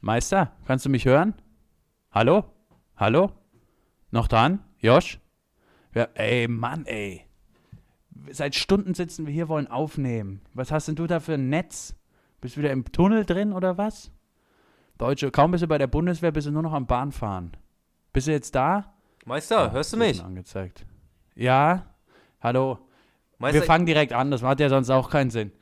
Meister, kannst du mich hören? Hallo? Hallo? Noch dran? Josh? Ja, ey, Mann, ey. Seit Stunden sitzen wir hier, wollen aufnehmen. Was hast denn du da für ein Netz? Bist du wieder im Tunnel drin oder was? Deutsche, kaum bist du bei der Bundeswehr, bist du nur noch am Bahnfahren. Bist du jetzt da? Meister, Ja, hörst du mich? Angezeigt. Ja, hallo. Meister, Wir fangen direkt an, das macht ja sonst auch keinen Sinn.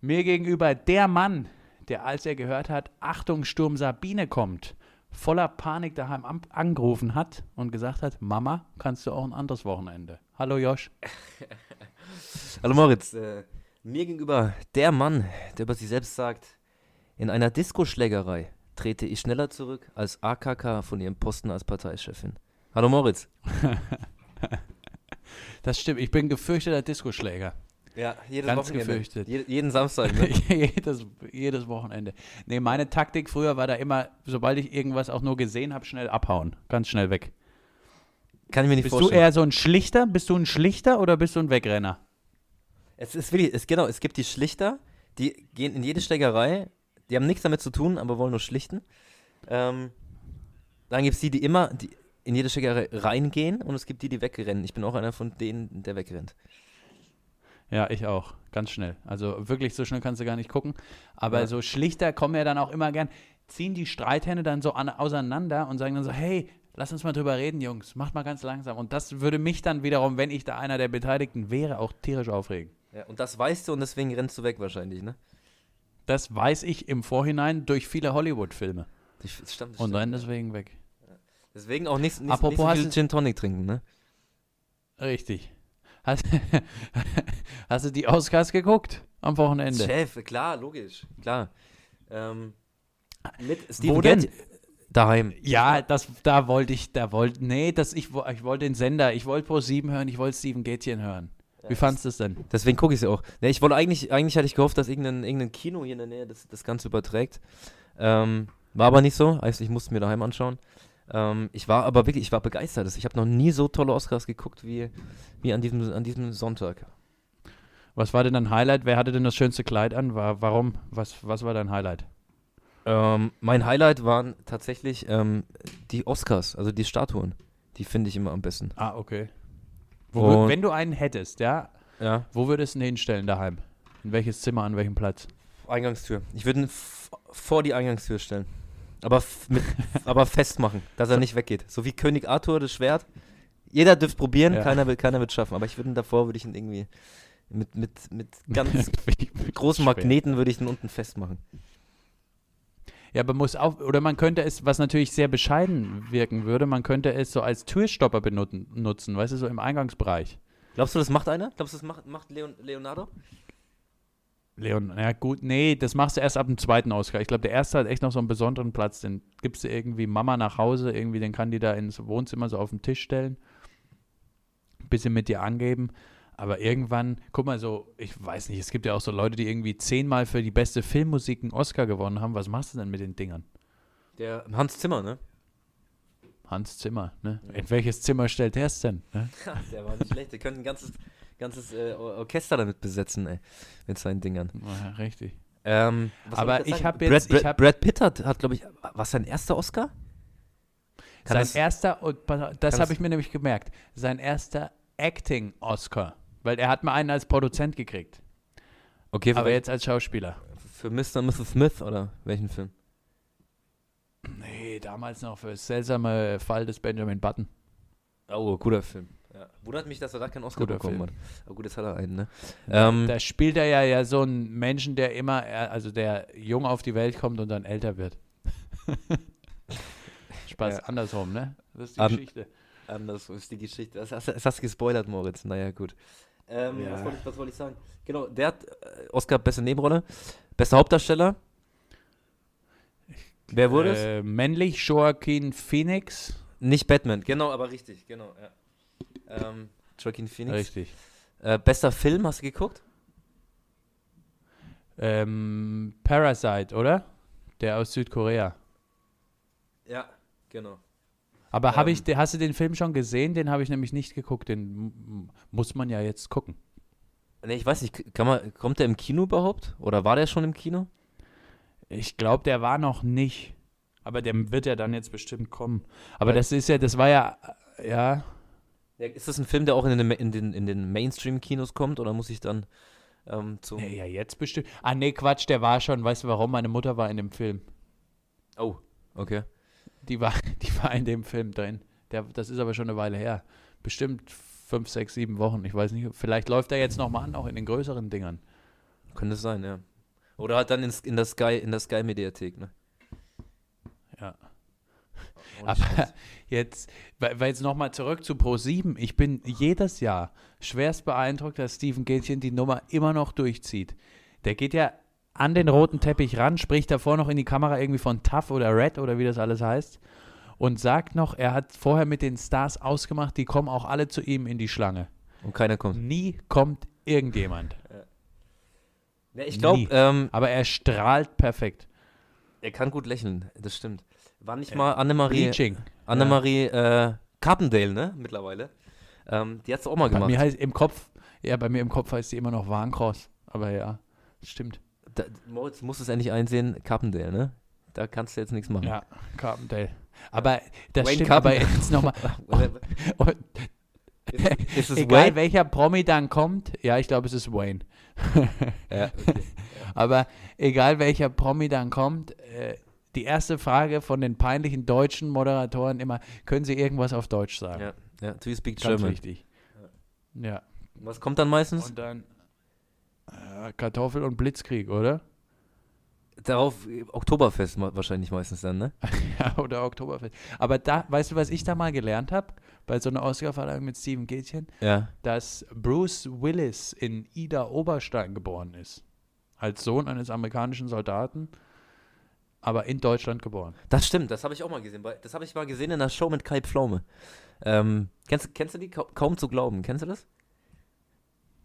Mir gegenüber der Mann, der als er gehört hat, Achtung, Sturm Sabine kommt, voller Panik daheim an- angerufen hat und gesagt hat, Mama, kannst du auch ein anderes Wochenende. Hallo Josh. Hallo Moritz. Äh, mir gegenüber der Mann, der über sich selbst sagt, in einer Diskoschlägerei trete ich schneller zurück als AKK von ihrem Posten als Parteichefin. Hallo Moritz. Das stimmt, ich bin gefürchteter Diskoschläger. Ja, jedes Ganz gefürchtet. Je, jeden Samstag, ne? jedes, jedes Wochenende. Nee, meine Taktik früher war da immer, sobald ich irgendwas auch nur gesehen habe, schnell abhauen. Ganz schnell weg. Kann ich mir nicht Bist du vorstellen. eher so ein Schlichter? Bist du ein Schlichter oder bist du ein Wegrenner? Es ist wirklich, es, genau, es gibt die Schlichter, die gehen in jede Schlägerei, die haben nichts damit zu tun, aber wollen nur schlichten. Ähm, dann gibt es die, die immer die in jede Schlägerei reingehen und es gibt die, die wegrennen. Ich bin auch einer von denen, der wegrennt. Ja, ich auch. Ganz schnell. Also wirklich so schnell kannst du gar nicht gucken. Aber Ja. so Schlichter kommen ja dann auch immer gern, ziehen die Streithände dann so an, auseinander und sagen dann so, hey, lass uns mal drüber reden, Jungs. Macht mal ganz langsam. Und das würde mich dann wiederum, wenn ich da einer der Beteiligten wäre, auch tierisch aufregen. Ja, und das weißt du und deswegen rennst du weg wahrscheinlich, ne? Das weiß ich im Vorhinein durch viele Hollywood-Filme. Das das stimmt, Und renn deswegen weg. Deswegen auch nicht, nicht, Apropos nicht so hast viel Gin Tonic trinken, ne? Richtig. Hast, hast du die Oscars geguckt am Wochenende? Chef, klar, logisch, klar. Ähm, mit Steven? Gett daheim. Ja, das, da wollte ich, da wollte, nee, das, ich, ich wollte den Sender, ich wollte Pro 7 hören, ich wollte Steven Gätchen hören. Wie fandest du es denn? Deswegen gucke ich sie auch. Ne, ich wollte eigentlich, eigentlich hatte ich gehofft, dass irgendein, irgendein Kino hier in der Nähe das, das Ganze überträgt. Ähm, war aber nicht so. Also ich musste mir daheim anschauen. Ähm, ich war aber wirklich, ich war begeistert. Ich habe noch nie so tolle Oscars geguckt wie, wie an, diesem, an diesem Sonntag. Was war denn dein Highlight? Wer hatte denn das schönste Kleid an? War, warum? Was, was war dein Highlight? Ähm, mein Highlight waren tatsächlich ähm, die Oscars, also die Statuen. Die finde ich immer am besten. Ah, okay. Wo, wenn du einen hättest, ja, Ja. wo würdest du ihn hinstellen daheim? In welches Zimmer, an welchem Platz? Eingangstür. Ich würde ihn vor die Eingangstür stellen. Aber, mit, aber festmachen, dass er nicht weggeht. So wie König Arthur, das Schwert. Jeder dürfte probieren, Ja. keiner, will, keiner wird schaffen. Aber ich würde ihn davor, würde ich ihn irgendwie mit, mit, mit ganz großen. Magneten würde ich ihn unten festmachen. Ja, aber muss auch, oder man könnte es, was natürlich sehr bescheiden wirken würde, man könnte es so als Türstopper benutzen, nutzen, weißt du, so im Eingangsbereich. Glaubst du, das macht einer? Glaubst du, das macht, macht Leon, Leonardo? Leon, ja gut, nee, das machst du erst ab dem zweiten Oscar. Ich glaube, der erste hat echt noch so einen besonderen Platz. Den gibst du irgendwie Mama nach Hause, irgendwie, den kann die da ins Wohnzimmer so auf den Tisch stellen. Ein bisschen mit dir angeben. Aber irgendwann, guck mal, so, ich weiß nicht, es gibt ja auch so Leute, die irgendwie zehnmal für die beste Filmmusik einen Oscar gewonnen haben. Was machst du denn mit den Dingern? Der Hans Zimmer, ne? Hans Zimmer, ne? In welches Zimmer stellt der es denn? Ne? Der war nicht schlecht. Der könnte ein ganzes, ganzes äh, Or- Orchester damit besetzen, ey. Mit seinen Dingern. Ja, richtig. Ähm, Aber ich sagen? hab Brad, jetzt- ich Brad, hab- Brad Pitt hat, hat glaube ich, was sein erster Oscar? Kann sein das- erster, das habe ich mir nämlich gemerkt, sein erster Acting-Oscar. Weil er hat mal einen als Produzent gekriegt. Okay, Aber jetzt als Schauspieler. für Mr. und Mrs. Smith oder welchen Film? Nee, damals noch für das seltsame Fall des Benjamin Button. Oh, guter Film. Ja. Wundert mich, dass er da keinen Oscar Guter bekommen Film. hat. Aber gut, jetzt hat er einen, ne? Ähm, Da spielt er ja, ja so einen Menschen, der immer, äh, also der jung auf die Welt kommt und dann älter wird. Spaß, Ja. andersrum, ne? Das ist die An- Geschichte. anders ist die Geschichte. Das, das, das hast du gespoilert, Moritz. Naja, gut. Ähm, Ja. was wollte ich, was wollte ich sagen? Genau, der hat äh, Oscar beste Nebenrolle. Bester Hauptdarsteller. Wer wurde es? Äh, männlich Joaquin Phoenix. Nicht Batman, genau, aber richtig, genau, ja. Ähm, Joaquin Phoenix. Richtig. Äh, bester Film, hast du geguckt? Ähm, Parasite, oder? Der aus Südkorea. Ja, genau. Aber Ähm. ich, hast du den Film schon gesehen? Den habe ich nämlich nicht geguckt. Den muss man ja jetzt gucken. Ne, ich weiß nicht, kann man, kommt der im Kino überhaupt? Oder war der schon im Kino? Ich glaube, der war noch nicht. Aber der wird ja dann jetzt bestimmt kommen. Aber das ist ja, das war ja, ja. Ist das ein Film, der auch in den, in den, in den Mainstream-Kinos kommt oder muss ich dann ähm, zum. Nee, ja, jetzt bestimmt. Ah, nee, Quatsch, der war schon, weißt du warum? Meine Mutter war in dem Film. Oh, okay. Die war, die war in dem Film drin. Der, das ist aber schon eine Weile her. Bestimmt fünf, sechs, sieben Wochen. Ich weiß nicht. Vielleicht läuft er jetzt nochmal an, auch in den größeren Dingern. Könnte es sein, ja. Oder halt dann ins, in der Sky, in der Sky-Mediathek, ne? Ja. Aber Scheiß. jetzt, weil, weil jetzt nochmal zurück zu Pro7. Ich bin jedes Jahr schwerst beeindruckt, dass Steven Gätchen die Nummer immer noch durchzieht. Der geht ja an den roten Teppich ran, spricht davor noch in die Kamera irgendwie von Tough oder Red oder wie das alles heißt und sagt noch, er hat vorher mit den Stars ausgemacht, die kommen auch alle zu ihm in die Schlange. Und keiner kommt. Nie kommt irgendjemand. Ja, ich glaube, ähm, Aber er strahlt perfekt. er kann gut lächeln, das stimmt. War nicht mal Annemarie, Bleaching. Annemarie äh, Carpendale, ne? Mittlerweile. Ähm, die hat es auch mal Bei gemacht. mir heißt im Kopf, ja, bei mir im Kopf heißt sie immer noch Warncross. Aber ja, stimmt. Da, Moritz muss es endlich einsehen, Carpendale, ne? Da kannst du jetzt nichts machen. Ja, Carpendale. Aber das Wayne stimmt, aber Carpendale. jetzt nochmal. ist, ist es Egal Wayne? welcher Promi dann kommt, ja, ich glaube, es ist Wayne. Ja, okay. Aber egal welcher Promi dann kommt, äh, die erste Frage von den peinlichen deutschen Moderatoren immer, können Sie irgendwas auf Deutsch sagen? ja, ja. Do you speak Ganz German? wichtig. Ja. Was kommt dann meistens? Und dann äh, Kartoffel und Blitzkrieg, oder? Darauf Oktoberfest wahrscheinlich meistens dann, ne? Ja, oder Oktoberfest. Aber da, weißt du, was ich da mal gelernt habe? Bei so einer Oscarverleihung mit Steven Gätchen? Ja. dass Bruce Willis in Ida Oberstein geboren ist. Als Sohn eines amerikanischen Soldaten, aber in Deutschland geboren. Das stimmt, das habe ich auch mal gesehen. Das habe ich mal gesehen in der Show mit Kai Pflaume. Ähm, kennst, kennst du die? Kau- Kaum zu glauben. Kennst du das?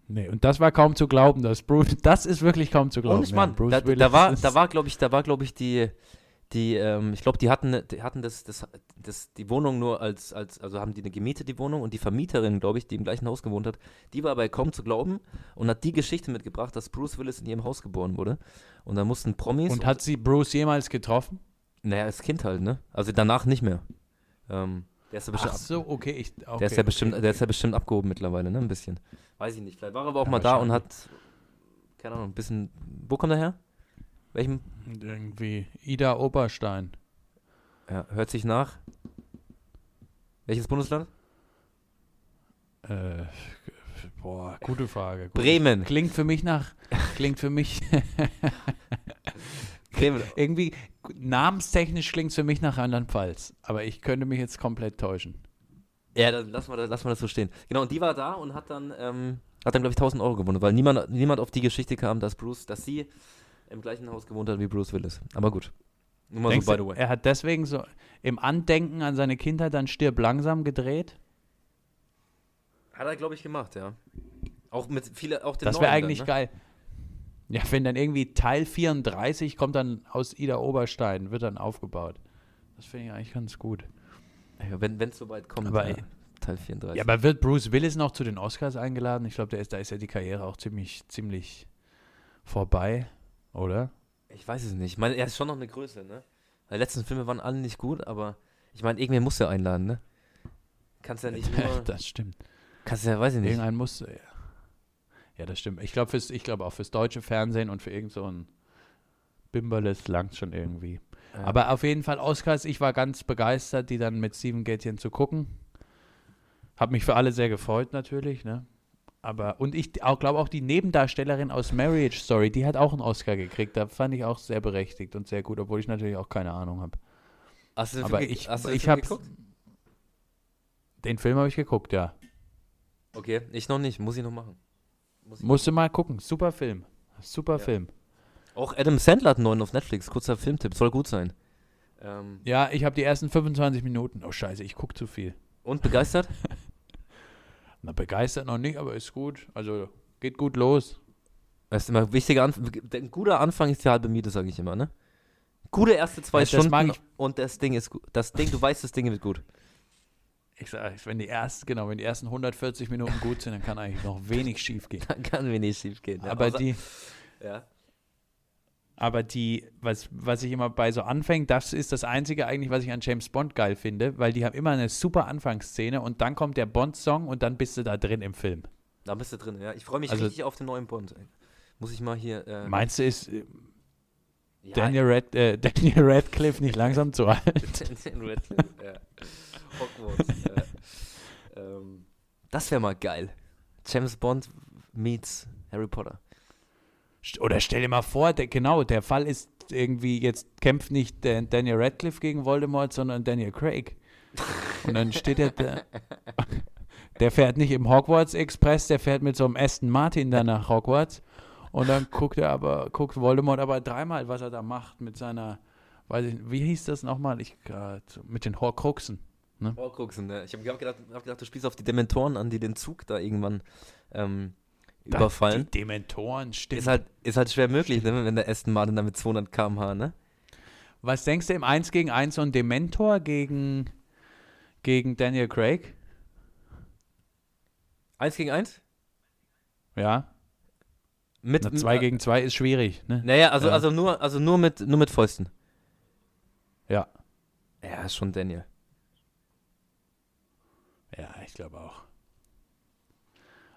Nee, und das war kaum zu glauben, dass Bruce, das ist wirklich kaum zu glauben. Und ich Mann, Bruce da, da war, da war, glaube ich, da war, glaube ich, die, die, ähm, ich glaube, die hatten, die hatten das, das, das, die Wohnung nur als, als, also haben die eine gemietet, die Wohnung, und die Vermieterin, glaube ich, die im gleichen Haus gewohnt hat, die war bei kaum zu glauben und hat die Geschichte mitgebracht, dass Bruce Willis in ihrem Haus geboren wurde. Und da mussten Promis. Und hat sie Bruce jemals getroffen? naja, als Kind halt, ne? Also danach nicht mehr. Ähm, der ist ja bestimmt, Ach so, okay. Ich, okay der ist ja bestimmt, okay, der ist ja bestimmt abgehoben mittlerweile, ne? Ein bisschen. Weiß ich nicht. Vielleicht war er aber auch Ja, mal da und hat, keine Ahnung, ein bisschen. Wo kommt er her? Welchem? Irgendwie Ida Oberstein. Ja, hört sich nach. Welches Bundesland? Äh, boah, gute Frage. Gute Bremen. Klingt für mich nach, klingt für mich Bremen. irgendwie, namenstechnisch klingt es für mich nach Rheinland-Pfalz. Aber ich könnte mich jetzt komplett täuschen. Ja, dann lassen wir, das- lassen wir das so stehen. Genau, und die war da und hat dann, ähm, hat dann, glaube ich, 1000 Euro gewonnen, weil niemand, niemand auf die Geschichte kam, dass Bruce, dass sie im gleichen Haus gewohnt hat wie Bruce Willis. Aber gut. Nur mal Denkst so, by the way. er hat deswegen so im Andenken an seine Kindheit dann stirb langsam gedreht? Hat er, glaube ich, gemacht, ja. Auch mit viele, auch den Das wäre eigentlich dann, ne? geil. Ja, wenn dann irgendwie Teil 34 kommt dann aus Ida Oberstein, wird dann aufgebaut. Das finde ich eigentlich ganz gut. Ja, wenn es soweit kommt, Aber, ja, Teil 34. Ja, aber wird Bruce Willis noch zu den Oscars eingeladen? Ich glaube, da ist, da ist ja die Karriere auch ziemlich, ziemlich vorbei, oder? ich weiß es nicht. Ich meine, er ist schon noch eine Größe, ne? Die letzten Filme waren alle nicht gut, aber ich meine, irgendwer muss ja einladen, ne? Kannst ja nicht nur, das stimmt. kannst ja, weiß ich nicht. Irgendein muss. Ja, ja das stimmt. Ich glaube glaube auch fürs deutsche Fernsehen und für irgend so ein Bimberles langt schon irgendwie. Ja. Aber auf jeden Fall Oscars, ich war ganz begeistert, die dann mit Steven Gätchen zu gucken. Hab mich für alle sehr gefreut natürlich, ne? Aber, und ich auch, glaube auch die Nebendarstellerin aus Marriage Story, die hat auch einen Oscar gekriegt. Da fand ich auch sehr berechtigt und sehr gut, obwohl ich natürlich auch keine Ahnung habe. hast du den Aber Film ich, hast du den ich Film habe geguckt? den Film habe ich geguckt, ja. Okay, ich noch nicht, muss ich noch machen. Muss ich Musste mal gucken, super Film. Super Ja. Film. Auch Adam Sandler hat einen neuen auf Netflix, kurzer Filmtipp, soll gut sein. Ähm, Ja, ich habe die ersten 25 Minuten. Oh Scheiße, ich gucke zu viel. und begeistert? Na, begeistert noch nicht, aber ist gut. Also geht gut los. Das ist immer wichtiger Anfang. Ein guter Anfang ist die halbe Miete, sage ich immer, ne? Gute erste zwei Ja, Stunden und das Ding ist gut. Das Ding, du weißt, das Ding wird gut. Ich sage, wenn die ersten, genau, wenn die ersten 140 Minuten gut sind, dann kann eigentlich noch wenig schief gehen. Da kann wenig schief gehen. Ja, aber außer- die, Ja. Aber die, was, was ich immer bei so anfängt, das ist das Einzige eigentlich, was ich an James Bond geil finde, weil die haben immer eine super Anfangsszene und dann kommt der Bond-Song und dann bist du da drin im Film. Da bist du drin, ja. Ich freue mich Also- richtig auf den neuen Bond. Muss ich mal hier. Äh, Meinst du, ist äh, ja, Daniel, Rad, äh, Daniel Radcliffe nicht langsam zu alt? Daniel Radcliffe, ja. Hogwarts. äh, ähm, das wäre mal geil. James Bond meets Harry Potter. Oder stell dir mal vor, der, genau, der Fall ist irgendwie, jetzt kämpft nicht Daniel Radcliffe gegen Voldemort, sondern Daniel Craig. Und dann steht er da. Der fährt nicht im Hogwarts Express, der fährt mit so einem Aston Martin da nach Hogwarts. Und dann guckt er aber, guckt Voldemort aber dreimal, was er da macht mit seiner, weiß ich wie hieß das nochmal? Ich grad, mit den Horcruxen. Horcruxen, ne? Ich habe hab gedacht, hab gedacht, du spielst auf die Dementoren an, die den Zug da irgendwann ähm, Da- überfallen. Die Dementoren, stimmt. Ist halt, ist halt schwer möglich, ne? wenn der Aston Martin da mit 200 km/h, ne? Was denkst du im 1 gegen 1 so ein Dementor gegen, gegen Daniel Craig? Eins gegen eins? Ja, Mit, Na, 2 gegen 2 ist schwierig, ne? Naja, also, Ja. also, nur, also nur, mit, nur mit Fäusten. Ja. Ja, ist schon Daniel. Ja, ich glaube auch.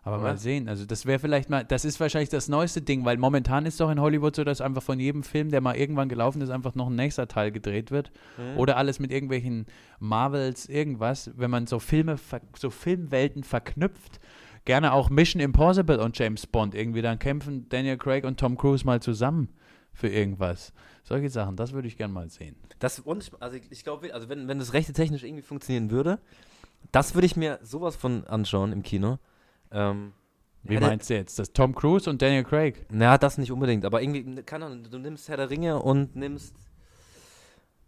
Aber mal sehen, also das wäre vielleicht mal, das ist wahrscheinlich das neueste Ding, weil momentan ist doch in Hollywood so, dass einfach von jedem Film, der mal irgendwann gelaufen ist, einfach noch ein nächster Teil gedreht wird. Mhm. Oder alles mit irgendwelchen Marvels, irgendwas, wenn man so Filme, so Filmwelten verknüpft, gerne auch Mission Impossible und James Bond irgendwie, dann kämpfen Daniel Craig und Tom Cruise mal zusammen für irgendwas. Solche Sachen, das würde ich gerne mal sehen. Das, und ich, also ich, ich glaube, also wenn, wenn das rechte technisch irgendwie funktionieren würde, das würde ich mir sowas von anschauen im Kino. Ähm, Wie meinst du jetzt? Das Tom Cruise und Daniel Craig? Na, das nicht unbedingt, aber irgendwie, keine Ahnung, du nimmst Herr der Ringe und nimmst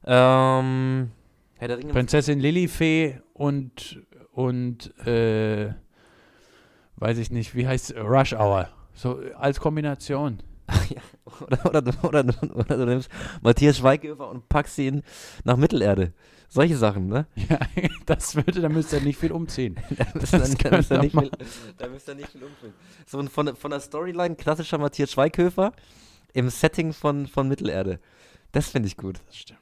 ähm, Herr der Ringe. Prinzessin Lilifee und, und äh, weiß ich nicht, wie heißt Rush Hour. So als Kombination. Ja, oder, oder, du- oder, oder du nimmst Matthias Schweighöfer und packst ihn nach Mittelerde. Solche Sachen, ne? Ja, das würde, da müsste er nicht viel umziehen. Da müsst ihr- müsst ihr nicht müsst ihr nicht viel umfüllen. So ein- von, von der Storyline klassischer Matthias Schweighöfer im Setting von, von Mittelerde. Das finde ich gut. Das stimmt.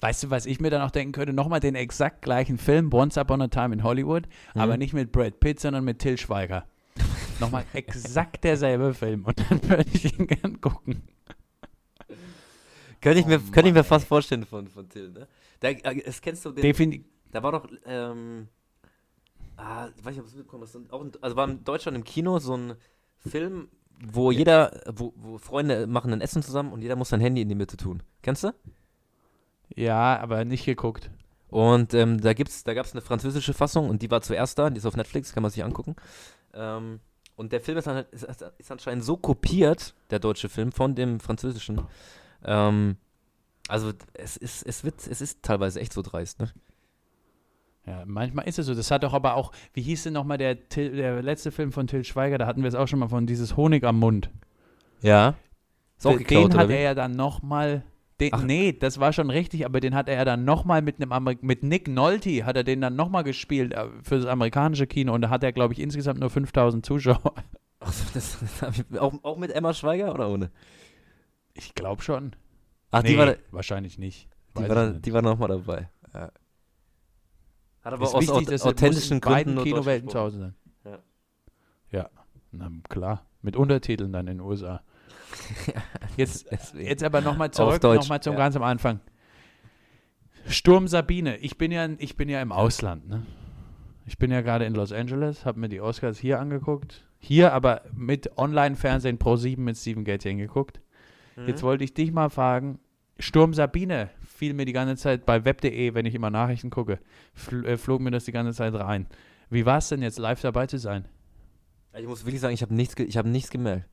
Weißt du, was ich mir dann auch denken könnte? Nochmal den exakt gleichen Film, Once Upon a Time in Hollywood, Mhm. aber nicht mit Brad Pitt, sondern mit Till Schweiger. Nochmal exakt derselbe Film und dann würde ich ihn gern gucken. Könnte ich, Oh mir, könnte ich mir fast vorstellen von, von Till, ne? Da, äh, es kennst du den, Definitiv. Da war doch, ähm, ah, ich weiß nicht, ob du es mitbekommen hast, auch in, also war in Deutschland im Kino so ein Film, wo jeder, wo, wo Freunde machen ein Essen zusammen und jeder muss sein Handy in die Mitte tun. Kennst du? Ja, aber nicht geguckt. Und ähm, da gibt's, da gab es eine französische Fassung und die war zuerst da, die ist auf Netflix, kann man sich angucken. Ähm, und der Film ist, an, ist, ist anscheinend so kopiert, der deutsche Film, von dem französischen. Ähm, also es ist, es wird, es ist teilweise echt so dreist, ne? Ja, manchmal ist es so. Das hat doch aber auch, wie hieß denn nochmal der, der letzte Film von Till Schweiger? Da hatten wir es auch schon mal von dieses Honig am Mund. Ja. Ist auch geklaut, den hat wie? er ja dann nochmal. Den, Ach. nee, das war schon richtig, aber den hat er ja dann nochmal mit einem Amerik mit Nick Nolte hat er den dann nochmal gespielt äh, für das amerikanische Kino und da hat er, glaube ich, insgesamt nur 5000 Zuschauer. Ach das, auch, auch mit Emma Schweiger oder ohne? Ich glaube schon. Ach, nee, die war, wahrscheinlich nicht. die Weiß war, dann, nicht. die war nochmal dabei. Ja. Hat aber ist aus wichtig, dass authentischen beiden Gründen Deutsch Kinowelten zu. Hause sein. Ja. Ja, na klar. Mit Untertiteln dann in den USA. Jetzt. Jetzt aber nochmal zurück, nochmal zum ja. ganz am Anfang. Sturm Sabine. Ich bin ja, ich bin ja im Ausland, ne? Ich bin ja gerade in Los Angeles, habe mir die Oscars hier angeguckt. Hier aber mit Online-Fernsehen Pro 7 mit Steven Gätchen geguckt. Mhm. Jetzt wollte ich dich mal fragen, Sturm Sabine fiel mir die ganze Zeit bei web.de, wenn ich immer Nachrichten gucke, fl äh, flog mir das die ganze Zeit rein. Wie war es denn jetzt live dabei zu sein? Ich muss wirklich sagen, ich habe nichts, ge ich hab nichts gemerkt.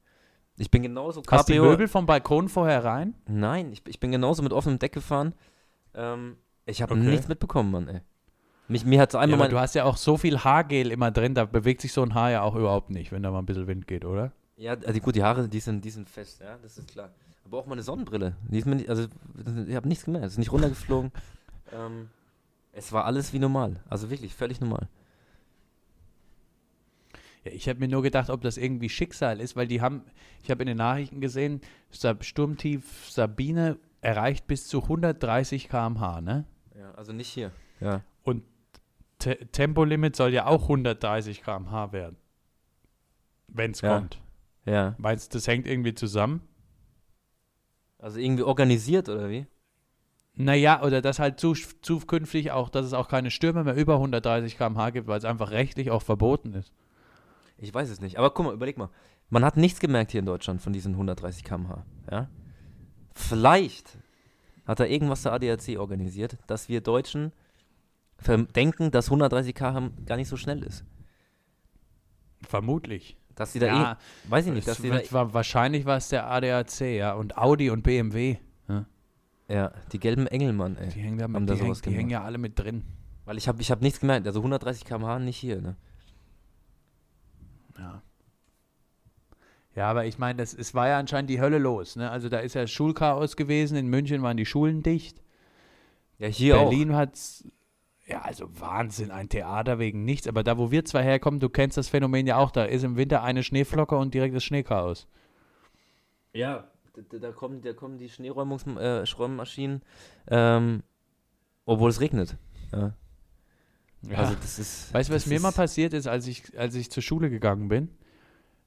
Ich bin genauso Hast du die Cabrio. Möbel vom Balkon vorher rein? Nein, ich, ich bin genauso mit offenem Deck gefahren. Ähm, ich habe Okay. nichts mitbekommen, Mann, ey. Mich, mir hat so Ja, einmal mein, du hast ja auch so viel Haargel immer drin, da bewegt sich so ein Haar ja auch überhaupt nicht, wenn da mal ein bisschen Wind geht, oder? Ja, also gut, die Haare, die sind, die sind fest, ja, das ist klar. Aber auch meine Sonnenbrille, die ist mir nicht, also ich habe nichts gemerkt, es ist nicht runtergeflogen. ähm, es war alles wie normal, also wirklich völlig normal. Ja, ich habe mir nur gedacht, ob das irgendwie Schicksal ist, weil die haben, ich habe in den Nachrichten gesehen, Sturmtief Sabine erreicht bis zu 130 km/h, ne? Ja, also nicht hier. Ja. Und Te Tempolimit soll ja auch 130 km/h werden. Wenn es Ja. kommt. Ja. Meinst du, das hängt irgendwie zusammen? Also irgendwie organisiert oder wie? Naja, oder dass halt zu, zukünftig auch, dass es auch keine Stürme mehr über 130 km/h gibt, weil es einfach rechtlich auch verboten ist. Ich weiß es nicht. Aber guck mal, überleg mal. Man hat nichts gemerkt hier in Deutschland von diesen 130 km/h. Ja? Vielleicht hat da irgendwas der ADAC organisiert, dass wir Deutschen denken, dass 130 km/h gar nicht so schnell ist. Vermutlich. Dass sie da ja, eh, weiß ich nicht, dass sie da, wird, war, wahrscheinlich war es der ADAC, ja, und Audi und BMW. ja, die gelben Engel, Mann, ey. Die hängen da Haben mit, da die, hängen, sowas die hängen ja alle mit drin. Weil ich habe ich hab nichts gemerkt. Also 130 km/h nicht hier, ne? Ja. Ja, aber ich meine, das, es war ja anscheinend die Hölle los. Ne? Also da ist ja Schulchaos gewesen. In München waren die Schulen dicht. Ja, hier Berlin hat's. Ja, also Wahnsinn, ein Theater wegen nichts. Aber da, wo wir zwei herkommen, du kennst das Phänomen ja auch, da ist im Winter eine Schneeflocke und direkt das Schneechaos. auch. Ja, da, da, kommen, da kommen die Schneeräumungsmaschinen, äh, ähm, obwohl es regnet. Ja. Ja. Also das ist. weißt du, was mir mal passiert ist, als ich, als ich zur Schule gegangen bin?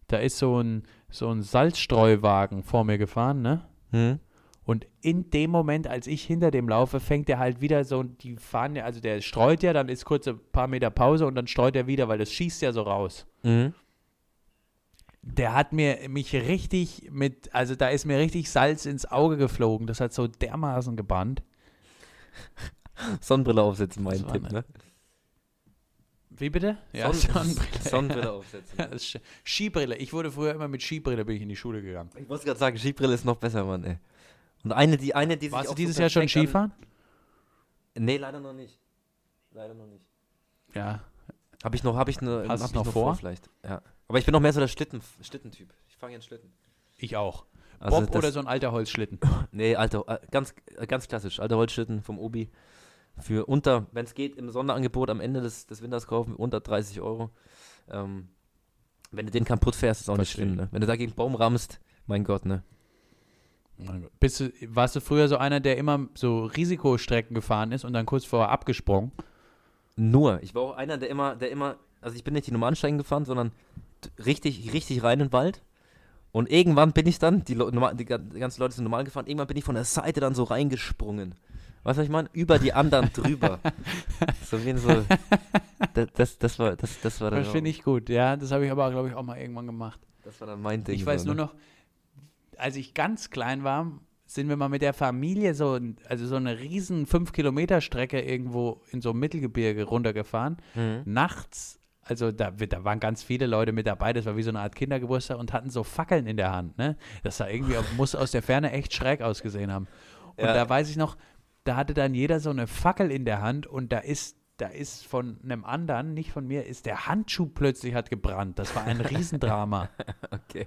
Da ist so ein, so ein Salzstreuwagen vor mir gefahren, ne? Hm? Und in dem Moment, als ich hinter dem laufe, fängt er halt wieder so, die fahren ja, also der streut ja, dann ist kurz ein paar Meter Pause und dann streut er wieder, weil das schießt ja so raus. Mhm. Der hat mir mich richtig mit, also da ist mir richtig Salz ins Auge geflogen. Das hat so dermaßen gebannt. Sonnenbrille aufsetzen, mein Tipp, ne? Wie bitte? Ja, Sonn- Sonnenbrille. Sonnenbrille aufsetzen. Ja, Skibrille. Ich wurde früher immer mit Skibrille bin ich in die Schule gegangen. Ich muss gerade sagen, Skibrille ist noch besser, Mann, ey. Und eine, die, eine, die Warst du dieses so Jahr schon perfekt an- Skifahren? Nee, leider noch nicht. Leider noch nicht. Ja. Habe ich noch, habe ich eine, hab ich noch vor? vielleicht. Ja. Aber ich bin noch mehr so der Schlitten, Schlittentyp. Ich fahre jetzt Schlitten. Ich auch. Also Bob oder so ein alter Holzschlitten? Nee, alter, äh, ganz, äh, ganz klassisch. Alter Holzschlitten vom Obi. Für unter, wenn es geht, im Sonderangebot am Ende des, des Winters kaufen, unter 30 Euro. Ähm, wenn du den kaputt fährst, ist auch nicht Verstehe. schlimm, ne? Wenn du da gegen einen Baum rammst, mein Gott, ne? Bist du, warst du früher so einer, der immer so Risikostrecken gefahren ist und dann kurz vorher abgesprungen? Nur. Ich war auch einer, der immer, der immer, also ich bin nicht die normalen Steigen gefahren, sondern richtig, richtig rein in den Wald. Und irgendwann bin ich dann, die, gan- die ganzen Leute sind normal gefahren, irgendwann bin ich von der Seite dann so reingesprungen. Weißt du, was ich meine? Über die anderen drüber. so wie so. Das, das, das war, das, das war dann. Das finde ich gut, ja. Das habe ich aber, glaube ich, auch mal irgendwann gemacht. Das war dann mein Ding. ich weiß so, nur ne? noch, als ich ganz klein war, sind wir mal mit der Familie so, also so eine riesen 5-Kilometer-Strecke irgendwo in so einem Mittelgebirge runtergefahren. Mhm. Nachts, also da, da waren ganz viele Leute mit dabei, das war wie so eine Art Kindergeburtstag und hatten so Fackeln in der Hand, ne? Das sah irgendwie, muss aus der Ferne echt schräg ausgesehen haben. Und Ja. da weiß ich noch, da hatte dann jeder so eine Fackel in der Hand und da ist, da ist von einem anderen, nicht von mir, ist der Handschuh plötzlich hat gebrannt. Das war ein Riesendrama. Okay.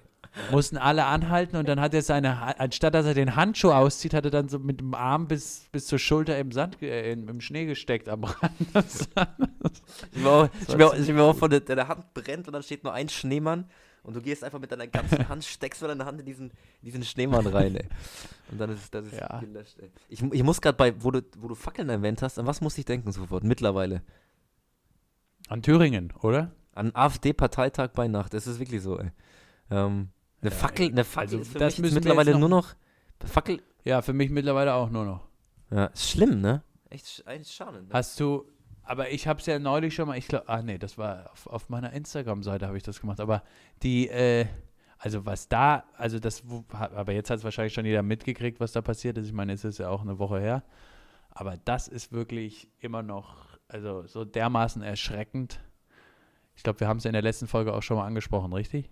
Mussten alle anhalten und dann hat er seine, anstatt dass er den Handschuh auszieht, hat er dann so mit dem Arm bis, bis zur Schulter im Sand, äh, im, Schnee gesteckt am Rand. Ich war auch, ich war, auch- ich auch von der, Hand brennt und dann steht nur ein Schneemann und du gehst einfach mit deiner ganzen Hand, steckst mit deiner Hand in diesen, in diesen Schneemann rein, ey. Und dann ist das ist Ja. gelöscht, ey. Ich, ich muss gerade bei, wo du, wo du Fackeln erwähnt hast, an was muss ich denken sofort, mittlerweile? An Thüringen, oder? An AfD-Parteitag bei Nacht, das ist wirklich so, ey. Ähm, eine Ja, Fackel, eine Fackel also ist für das mich mittlerweile noch- nur noch, Fackel, Ja, für mich mittlerweile auch nur noch. ja, ist schlimm, ne? Echt, eigentlich schade, ne? Hast du, aber ich habe es ja neulich schon mal, ich glaube, ah nee, das war auf, auf meiner Instagram-Seite habe ich das gemacht, aber die, äh, also was da, also das, aber jetzt hat es wahrscheinlich schon jeder mitgekriegt, was da passiert ist. Ich meine, es ist ja auch eine Woche her, aber das ist wirklich immer noch, also so dermaßen erschreckend. Ich glaube, wir haben es in der letzten Folge auch schon mal angesprochen, richtig?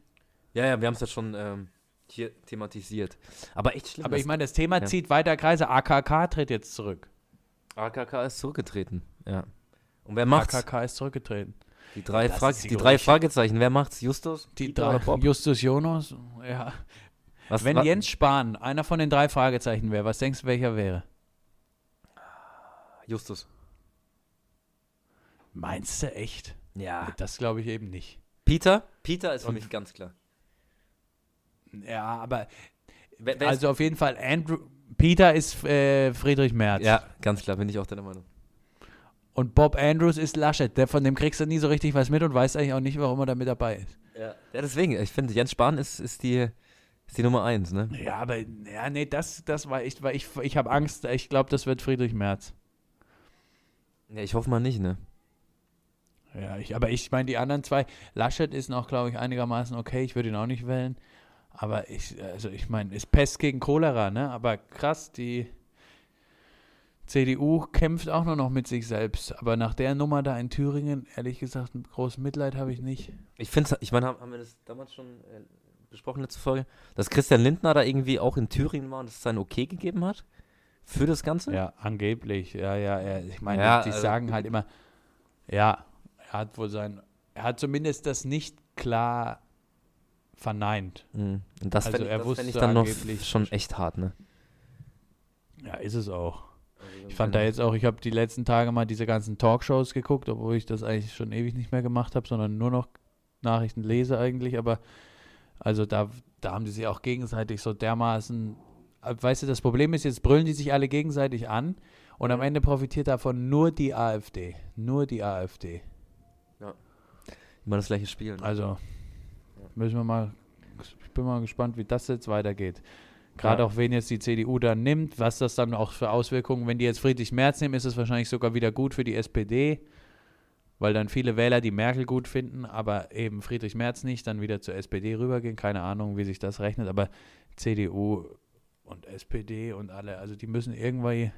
Ja, ja, wir haben es ja schon ähm, hier thematisiert. Aber echt schlimm. Aber ich meine, das Thema ja. zieht weiter Kreise. AKK tritt jetzt zurück. AKK ist zurückgetreten, ja. Und wer macht's? AKK ist zurückgetreten. Die drei, Das Frag ist die die drei. Fragezeichen. Wer macht's? Justus? Die Dieter drei? Justus Jonas, ja. Was, Wenn wa- Jens Spahn einer von den drei Fragezeichen wäre, was denkst du, welcher wäre? Justus. Meinst du echt? Ja. Das glaube ich eben nicht. Peter? Peter ist für Und- mich ganz klar. Ja, aber Wer, wer also auf jeden Fall Andrew. Peter ist äh, Friedrich Merz. ja, ganz klar, bin ich auch deiner Meinung. Und Bob Andrews ist Laschet. Der, von dem kriegst du nie so richtig was mit und weißt eigentlich auch nicht, warum er da mit dabei ist. Ja, ja deswegen, ich finde, Jens Spahn ist, ist, die, ist die Nummer eins, ne? Ja, aber ja, nee, das, das war ich, weil ich, ich habe Angst. Ich glaube, das wird Friedrich Merz. Ja, ich hoffe mal nicht, ne? Ja, ich, aber ich meine, die anderen zwei, Laschet ist noch, glaube ich, einigermaßen okay. Ich würde ihn auch nicht wählen. Aber ich, also ich meine, ist Pest gegen Cholera, ne? Aber krass, die CDU kämpft auch nur noch mit sich selbst. Aber nach der Nummer da in Thüringen, ehrlich gesagt, ein großes Mitleid habe ich nicht. Ich finde ich meine, haben, wir das damals schon äh, besprochen, letzte Folge, dass Christian Lindner da irgendwie auch in Thüringen war und es sein Okay gegeben hat für das Ganze? Ja, angeblich. Ja, ja, er, ich meine, Ja, die also- sagen halt immer, ja, er hat wohl sein, er hat zumindest das nicht klar verneint. Mhm. Und das Also fände er ich, das fänd ich wusste dann noch angeblich- schon echt hart, ne? Ja, ist es auch. Ich fand da jetzt auch, ich habe die letzten Tage mal diese ganzen Talkshows geguckt, obwohl ich das eigentlich schon ewig nicht mehr gemacht habe, sondern nur noch Nachrichten lese eigentlich, aber also da, da haben die sich auch gegenseitig so dermaßen, äh, weißt du, das Problem ist, jetzt brüllen die sich alle gegenseitig an und am Ende profitiert davon nur die AfD. Nur die AfD. Immer das gleiche Spiel. Ne? Also müssen wir mal, ich bin mal gespannt, wie das jetzt weitergeht. Gerade Ja. auch, wen jetzt die CDU dann nimmt, was das dann auch für Auswirkungen, wenn die jetzt Friedrich Merz nehmen, ist es wahrscheinlich sogar wieder gut für die SPD, weil dann viele Wähler die Merkel gut finden, aber eben Friedrich Merz nicht, dann wieder zur SPD rübergehen. Keine Ahnung, wie sich das rechnet, aber CDU und SPD und alle, also die müssen irgendwie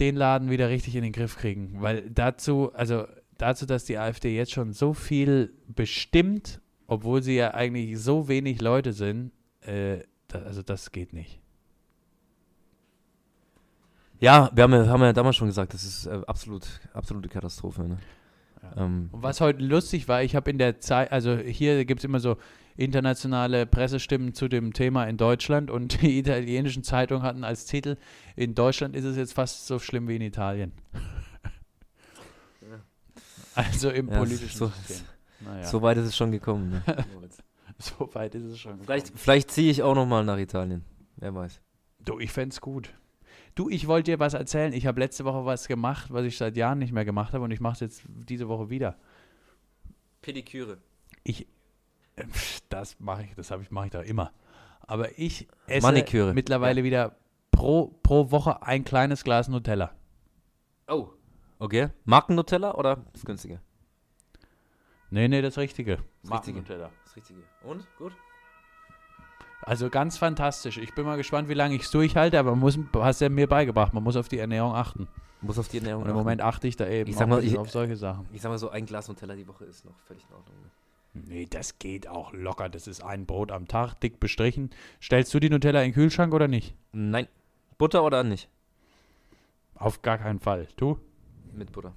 den Laden wieder richtig in den Griff kriegen, weil dazu, also dazu, dass die AfD jetzt schon so viel bestimmt, obwohl sie ja eigentlich so wenig Leute sind, äh, also das geht nicht. Ja, wir haben ja, haben ja damals schon gesagt, das ist äh, absolut, absolute Katastrophe. Ne? Ja. Ähm, Und was heute lustig war, ich habe in der Zeit, also hier gibt es immer so internationale Pressestimmen zu dem Thema in Deutschland und die italienischen Zeitungen hatten als Titel, in Deutschland ist es jetzt fast so schlimm wie in Italien. Also im Ja, politischen so- System. Naja, So weit ist es schon gekommen. Ne? so weit ist es schon. vielleicht gekommen. vielleicht ziehe ich auch noch mal nach Italien. Wer weiß. Du, ich fände es gut. Du, ich wollte dir was erzählen. Ich habe letzte Woche was gemacht, was ich seit Jahren nicht mehr gemacht habe und ich mache es jetzt diese Woche wieder. Pediküre. Ich, äh, das mache ich, das habe ich, mache ich da immer. Aber ich esse Maniküre. mittlerweile wieder pro, pro Woche ein kleines Glas Nutella. Oh. Okay. Marken-Nutella oder das günstige? Nee, nee, das Richtige. Das Marken- Richtige. Nutella. Das richtige. Und? Gut? Also ganz fantastisch. Ich bin mal gespannt, wie lange ich es durchhalte, aber muss, hast ja mir beigebracht, man muss auf die Ernährung achten. Muss auf die Ernährung Und im achten. Moment achte ich da eben Ich sag mal, ich- auf solche Sachen. Ich sag mal so, ein Glas Nutella die Woche ist noch völlig in Ordnung. Ne? Nee, das geht auch locker. Das ist ein Brot am Tag, dick bestrichen. Stellst du die Nutella in den Kühlschrank oder nicht? Nein. Butter oder nicht? Auf gar keinen Fall. Du? Mit Butter.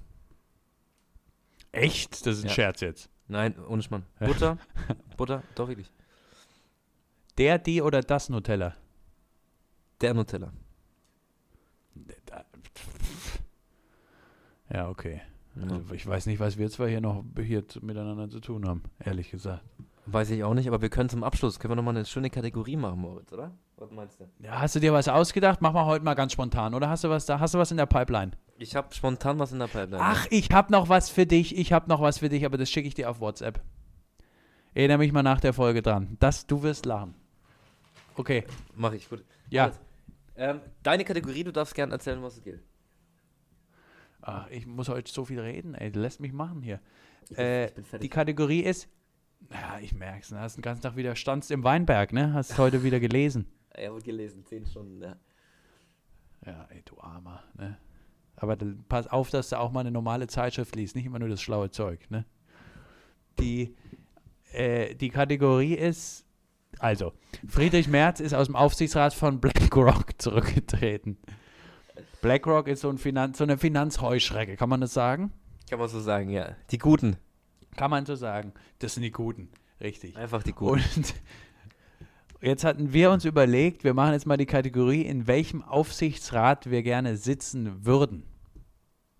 Echt? Das ist ein Ja. Scherz jetzt. Nein, ohne Schmarrn. Butter? Butter? Doch wirklich. Der, die oder das Nutella? Der Nutella. Ja, okay. Also ich weiß nicht, was wir zwei hier noch hier miteinander zu tun haben, ehrlich gesagt. Weiß ich auch nicht, aber wir können zum Abschluss, können wir nochmal eine schöne Kategorie machen, Moritz, oder? Was meinst du? Ja, hast du dir was ausgedacht? Mach mal heute mal ganz spontan. Oder hast du was da? Hast du was in der Pipeline? Ich habe spontan was in der Pipeline. Ach, ich habe noch was für dich. Ich habe noch was für dich, aber das schicke ich dir auf WhatsApp. Erinnere mich mal nach der Folge dran. Das, du wirst lachen. Okay. Mach ich, gut. Ja. Ähm, deine Kategorie, du darfst gerne erzählen, was es geht. Ach, ich muss heute so viel reden, ey. Du lässt mich machen hier. Ich Äh, bin die. Kategorie ist. Ja, ich merk's. Ne? Hast den ganzen Tag wieder standst im Weinberg, ne? Hast heute wieder gelesen. Ja, wird gelesen, zehn Stunden, ja. Ja, ey, du Armer, ne? Aber dann pass auf, dass du auch mal eine normale Zeitschrift liest, nicht immer nur das schlaue Zeug, ne? Die, äh, die Kategorie ist, also, Friedrich Merz ist aus dem Aufsichtsrat von BlackRock zurückgetreten. BlackRock ist so, ein Finanz, so eine Finanzheuschrecke, kann man das sagen? Kann man so sagen, ja. Die Guten. Kann man so sagen. Das sind die Guten, richtig. Einfach die Guten. Und jetzt hatten wir uns überlegt, wir machen jetzt mal die Kategorie, in welchem Aufsichtsrat wir gerne sitzen würden.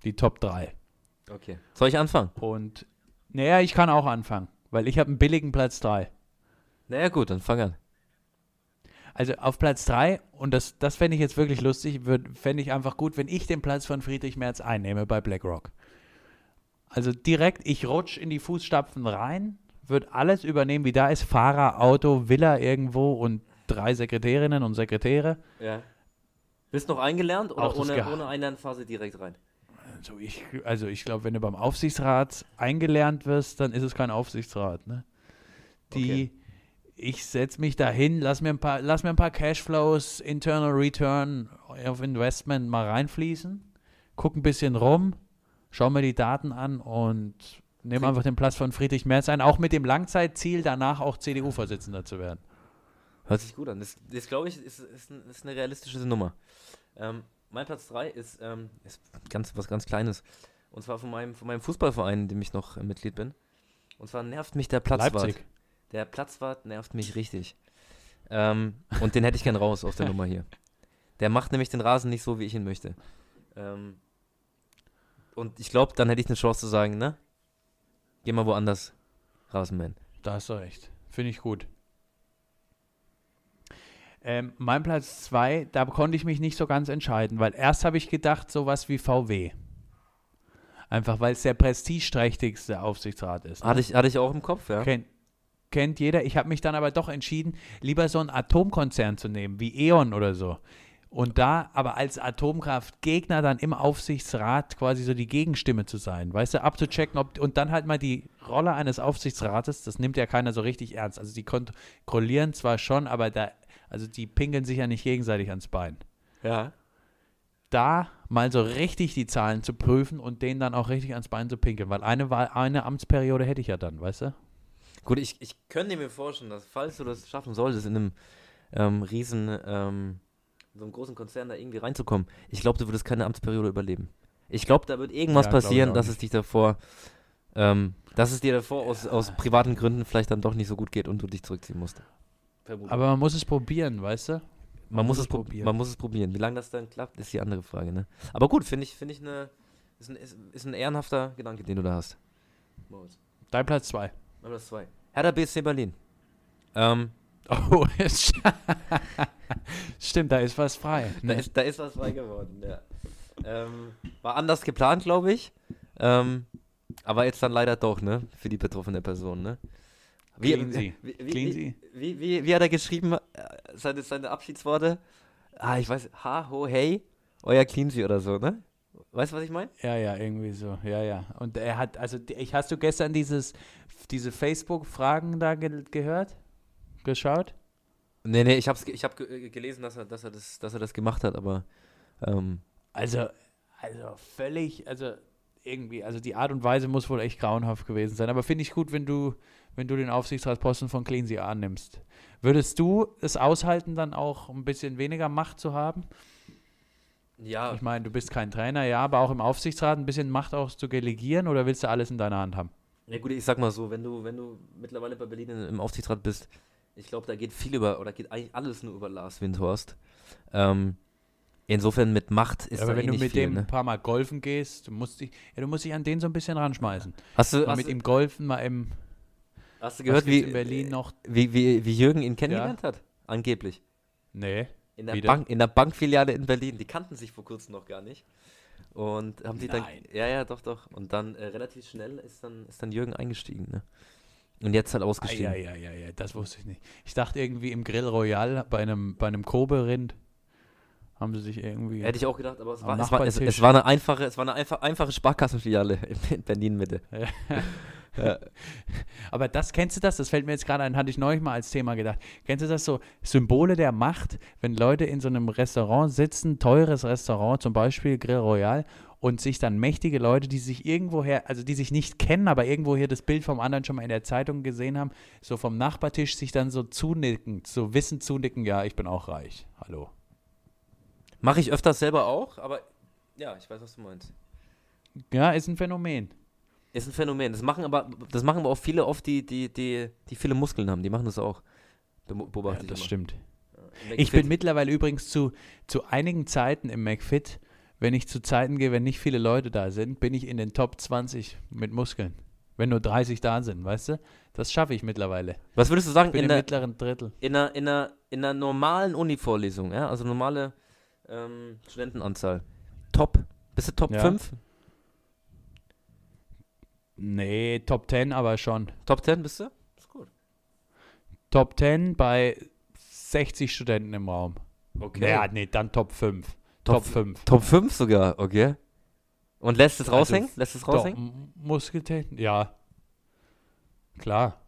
Die Top 3. Okay. Soll ich anfangen? Und Naja, ich kann auch anfangen, weil ich habe einen billigen Platz 3. Naja, gut, dann fang an. Also auf Platz 3, und das, das fände ich jetzt wirklich lustig, fände ich einfach gut, wenn ich den Platz von Friedrich Merz einnehme bei BlackRock. Also direkt, ich rutsch in die Fußstapfen rein, wird alles übernehmen, wie da ist, Fahrer, Auto, Villa irgendwo und drei Sekretärinnen und Sekretäre. Ja. Bist noch eingelernt oder Auch ohne, ohne Einlernphase direkt rein? Also ich, also ich glaube, wenn du beim Aufsichtsrat eingelernt wirst, dann ist es kein Aufsichtsrat. Ne? Die, Okay. ich setze mich dahin, lass mir ein paar, lass mir ein paar Cashflows, Internal Return auf Investment mal reinfließen, guck ein bisschen rum, schau mir die Daten an und nehme Klingt- einfach den Platz von Friedrich Merz ein, auch mit dem Langzeitziel, danach auch CDU-Vorsitzender zu werden. Hört sich gut an. Das, das glaube ich, ist, ist, ist eine realistische Nummer. Ähm, mein Platz 3 ist, ähm, ist ganz, was ganz Kleines. Und zwar von meinem, von meinem Fußballverein, in dem ich noch äh, Mitglied bin. Und zwar nervt mich der Platzwart. Leipzig. Der Platzwart nervt mich richtig. Ähm, und den hätte ich gern raus aus der Nummer hier. Der macht nämlich den Rasen nicht so, wie ich ihn möchte. Ähm, und ich glaube, dann hätte ich eine Chance zu sagen, ne? Geh mal woanders, Rasenman. Da hast du recht. Finde ich gut. Ähm, mein Platz 2, da konnte ich mich nicht so ganz entscheiden, weil erst habe ich gedacht, sowas wie VW. Einfach weil es der prestigeträchtigste Aufsichtsrat ist. ne? Hatte ich, hatte ich auch im Kopf, ja. Kennt, kennt jeder. Ich habe mich dann aber doch entschieden, lieber so einen Atomkonzern zu nehmen, wie E.ON oder so. Und da aber als Atomkraftgegner dann im Aufsichtsrat quasi so die Gegenstimme zu sein, weißt du, abzuchecken, ob und dann halt mal die Rolle eines Aufsichtsrates, das nimmt ja keiner so richtig ernst. Also die kontrollieren zwar schon, aber da, also die pinkeln sich ja nicht gegenseitig ans Bein. Ja. Da mal so richtig die Zahlen zu prüfen und denen dann auch richtig ans Bein zu pinkeln, weil eine, Wahl- eine Amtsperiode hätte ich ja dann, weißt du? Gut, ich, ich könnte mir vorstellen, dass falls du das schaffen solltest, in einem ähm, riesen, ähm, so einem großen Konzern da irgendwie reinzukommen, ich glaube, du würdest keine Amtsperiode überleben. Ich glaube, da wird irgendwas Ja, passieren, dass es dich davor, ähm, dass es dir davor aus, aus privaten Gründen vielleicht dann doch nicht so gut geht und du dich zurückziehen musst. Vermutlich. Aber man muss es probieren, weißt du? man, muss muss es probieren. probieren. Man muss es probieren. Wie lange das dann klappt, ist die andere Frage, ne? Aber gut, finde ich, finde ich eine, ist ein, ist, ist ein ehrenhafter Gedanke, den du da hast. Dein Platz 2. Nummer zwei. Hertha BSC Berlin. Ähm, Oh, stimmt, da ist was frei. Da Ne? ist, da ist was frei geworden, ja. Ähm, war anders geplant, glaube ich. Ähm, aber jetzt dann leider doch, ne? Für die betroffene Person, ne? Wie, Cleansy. wie, wie, wie, wie, wie, wie hat er geschrieben, äh, seine, seine Abschiedsworte? Ah, ich weiß, ha, ho, hey, euer Cleansy oder so, ne? Weißt du, was ich meine? Ja, ja, irgendwie so. Ja, ja. Und er hat, also, ich, hast du gestern dieses, diese Facebook-Fragen da ge gehört? Geschaut? Nee, nee, ich hab's, ge- ich hab ge gelesen, dass er, dass, er das, dass er das gemacht hat, aber ähm, Also, also völlig, also irgendwie, also die Art und Weise muss wohl echt grauenhaft gewesen sein. Aber finde ich gut, wenn du, wenn du den Aufsichtsratsposten von Cleansy annimmst. Würdest du es aushalten, dann auch ein bisschen weniger Macht zu haben? ja, Ich meine, du bist kein Trainer, ja, aber auch im Aufsichtsrat ein bisschen Macht auch zu delegieren oder willst du alles in deiner Hand haben? Ja gut, ich sag mal so, wenn du, wenn du mittlerweile bei Berlin in- im Aufsichtsrat bist, ich glaube, da geht viel über, oder geht eigentlich alles nur über Lars Windhorst. Ähm, insofern mit Macht ist aber da wenn eh du mit viel, dem ne? ein paar Mal golfen gehst, du musst dich, ja, du musst dich an den so ein bisschen ranschmeißen. Hast du, Mal hast, mit du- ihm golfen, mal im hast du gehört, wie, in Berlin noch. wie, wie, wie Jürgen ihn kennengelernt hat? Angeblich. Nee. In der? Bank, in der Bankfiliale in Berlin. Die kannten sich vor kurzem noch gar nicht. Und haben sie dann. Nein. Ja, ja, doch, doch. Und dann äh, relativ schnell ist dann, ist dann Jürgen eingestiegen, ne? Und jetzt halt ausgestiegen. Ja, ja, ja, ja, das wusste ich nicht. Ich dachte irgendwie im Grill Royal bei einem, bei einem Kobe-Rind haben sie sich irgendwie. Hätte ich auch gedacht, aber es war, es war, es, es war eine einfache, es war eine einfach, einfache Sparkassenfiliale in, in Berlin Mitte. Ja. Aber das, kennst du das? Das fällt mir jetzt gerade ein, hatte ich neulich mal als Thema gedacht. Kennst du das so? Symbole der Macht, wenn Leute in so einem Restaurant sitzen, teures Restaurant, zum Beispiel Grill Royal, und sich dann mächtige Leute, die sich irgendwoher, also die sich nicht kennen, aber irgendwoher das Bild vom anderen schon mal in der Zeitung gesehen haben, so vom Nachbartisch sich dann so zunicken, so wissend zunicken, ja, ich bin auch reich. Hallo. Mache ich öfters selber auch, aber ja, ich weiß, was du meinst. Ja, ist ein Phänomen. Ist ein Phänomen. Das machen aber, das machen aber auch viele oft, die, die, die, die viele Muskeln haben. Die machen das auch. Beobachte Ja, das stimmt. Ich bin mittlerweile übrigens zu, zu einigen Zeiten im McFit, wenn ich zu Zeiten gehe, wenn nicht viele Leute da sind, bin ich in den Top 20 mit Muskeln. wenn nur 30 da sind, weißt du? Das schaffe ich mittlerweile. Was würdest du sagen in der, mittleren Drittel. in einer, in einer, in einer normalen Uni-Vorlesung, ja? Also normale ähm, Studentenanzahl. Top. Bist du Top Ja. 5? Nee, Top 10 aber schon. Top 10 bist du? Ist gut. Top 10 bei 60 Studenten im Raum. Okay. Ja, nee, dann Top 5. Top Top 5. Top 5 sogar, okay. Und lässt es Also, raushängen? Lässt es Doch, raushängen? M- Muskeltechnik, ja. Klar.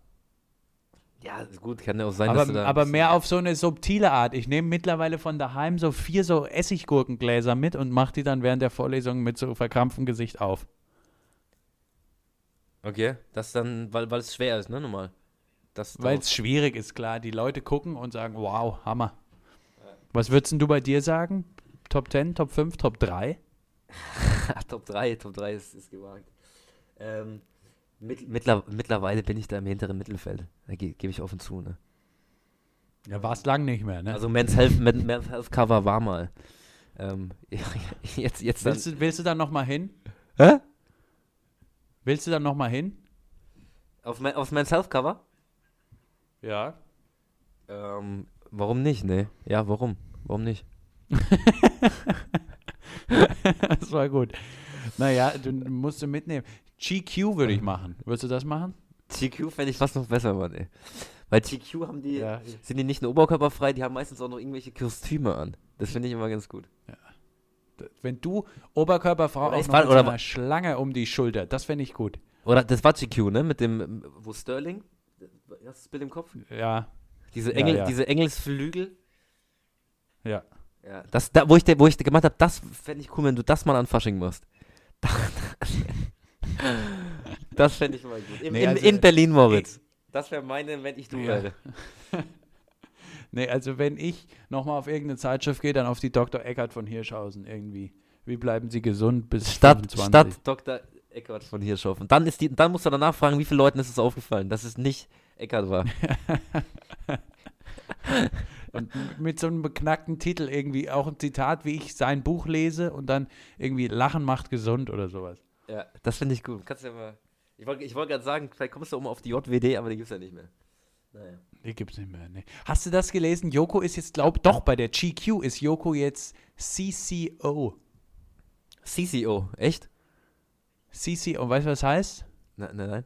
Ja, gut, kann ja auch sein, Aber, dass du da. aber mehr auf so eine subtile Art. Ich nehme mittlerweile von daheim so vier so Essiggurkengläser mit und mache die dann während der Vorlesung mit so verkrampftem Gesicht auf. Okay, das dann, weil, weil es schwer ist, ne, normal. Das Weil es schwierig ist, klar. Die Leute gucken und sagen, wow, Hammer. Was würdest denn du bei dir sagen? Top 10, Top 5, Top 3? Top 3, Top 3 ist, ist gewagt. Ähm, mit, mittler, mittlerweile bin ich da im hinteren Mittelfeld. Da ge gebe ich offen zu, ne? Ja, war es lang nicht mehr, ne? Also Men's Health, Men, Men's Health Cover war mal. Ähm, jetzt, jetzt dann. willst, du, willst du dann nochmal hin? Hä? Willst du dann nochmal hin? Auf, aufs Men's Health Cover? Ja. Ähm, warum nicht, ne? Ja, warum? Warum nicht? das war gut. Naja, du musst du mitnehmen. GQ würde ich machen. Würdest du das machen? TQ fände ich fast noch besser, Mann, ey. Weil TQ haben die, Ja. sind die nicht nur oberkörperfrei, die haben meistens auch noch irgendwelche Kostüme an. Das finde ich immer ganz gut. Wenn du Oberkörperfrau auch oder wa- einer Schlange um die Schulter, das fände ich gut. Oder das war GQ, ne? Mit dem, wo Sterling, hast du das Bild im Kopf? Ja, Diese, Ja, Engel, ja. diese Engelsflügel. ja. Ja. Das, da, wo ich, wo ich gemacht habe, das fände ich cool, wenn du das mal an Fasching machst. das fände ich mal gut. Im, Nee, in, also, in Berlin, Moritz. Das wäre meine, wenn ich du Ja. wäre. Nee, also wenn ich nochmal auf irgendeine Zeitschrift gehe, dann auf die Dr. Eckert von Hirschhausen irgendwie. Wie bleiben sie gesund bis Stadt, 25? Stadt Dr. Eckert von Hirschhoff. Und dann, ist die, dann musst du danach fragen, wie vielen Leuten ist es aufgefallen, dass es nicht Eckert war. Und mit so einem beknackten Titel irgendwie, auch ein Zitat, wie ich sein Buch lese und dann irgendwie Lachen macht gesund oder sowas. Ja, das finde ich gut. Kannst du ja mal. Ich wollte ich wollt gerade sagen, vielleicht kommst du auch mal auf die JWD, aber die gibt es ja nicht mehr. Naja. Die gibt's nicht mehr. Nee. Hast du das gelesen? Joko ist jetzt, glaub, doch, bei der GQ ist Joko jetzt CCO. CCO, echt? CCO, weißt du, was das heißt? Nein, nein, nein.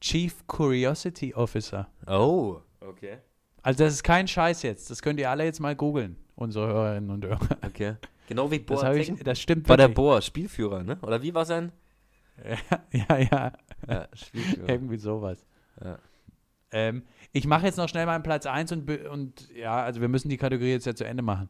Chief Curiosity Officer. Oh, okay. Also das ist kein Scheiß jetzt. Das könnt ihr alle jetzt mal googeln, unsere Hörerinnen und Hörer. Okay. Genau wie Das, ich, Boateng das stimmt war der. Boa Spielführer, ne? Oder wie war sein? ja, ja, Ja, Spielführer. irgendwie sowas. ja. Ähm, ich mache jetzt noch schnell meinen Platz 1 und, und ja, also wir müssen die Kategorie jetzt ja zu Ende machen.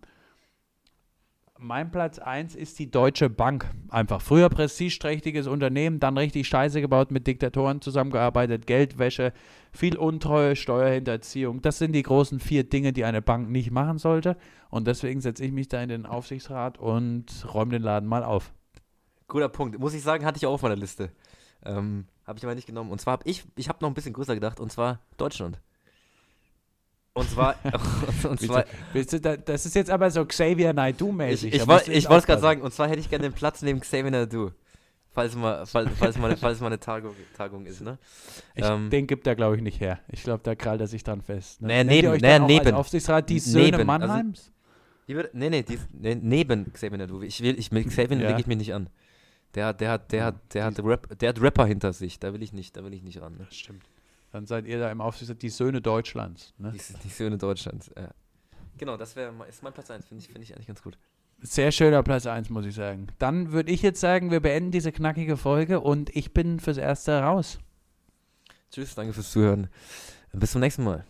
Mein Platz 1 ist die Deutsche Bank. Einfach früher prestigeträchtiges Unternehmen, dann richtig Scheiße gebaut, mit Diktatoren zusammengearbeitet, Geldwäsche, viel Untreue, Steuerhinterziehung. Das sind die großen vier Dinge, die eine Bank nicht machen sollte. Und deswegen setze ich mich da in den Aufsichtsrat und räume den Laden mal auf. Guter Punkt. Muss ich sagen, hatte ich auch auf meiner Liste. Ähm, habe ich aber nicht genommen. Und zwar habe ich, ich habe noch ein bisschen größer gedacht, und zwar Deutschland. Und zwar, und zwar, Willst du da, das ist jetzt aber so Xavier ich, Naidoo-mäßig. ich, du ich jetzt wollte es gerade sagen, und zwar hätte ich gerne den Platz neben Xavier Nadu. Falls mal, falls, falls mal, falls mal eine Tagung, Tagung ist, ne? Ich, Ähm, den gibt er, glaube ich, nicht her. Ich glaube, da krallt er sich dran fest. Ne? Nee, neben- euch nee, neben. Aufsichtsrat die Söhne neben, also- Mannheims? Die würde, nee, nee, die nee, neben Xavier Nadu. Ich will, ich, mit Xavier Ja. lege ich mich nicht an. Der, hat- der hat, der hat, der hat, Rap, der hat Rapper hinter sich. Da will ich nicht, da will ich nicht ran. Ne? Stimmt. Dann seid ihr da im Aufsichtsrat die Söhne Deutschlands. Ne? Die, die Söhne Deutschlands. Ja. Genau, das wäre ist mein Platz 1. Finde ich, finde ich eigentlich ganz gut. Sehr schöner Platz 1, muss ich sagen. Dann würde ich jetzt sagen, wir beenden diese knackige Folge und ich bin fürs Erste raus. Tschüss, danke fürs Zuhören. Bis zum nächsten Mal.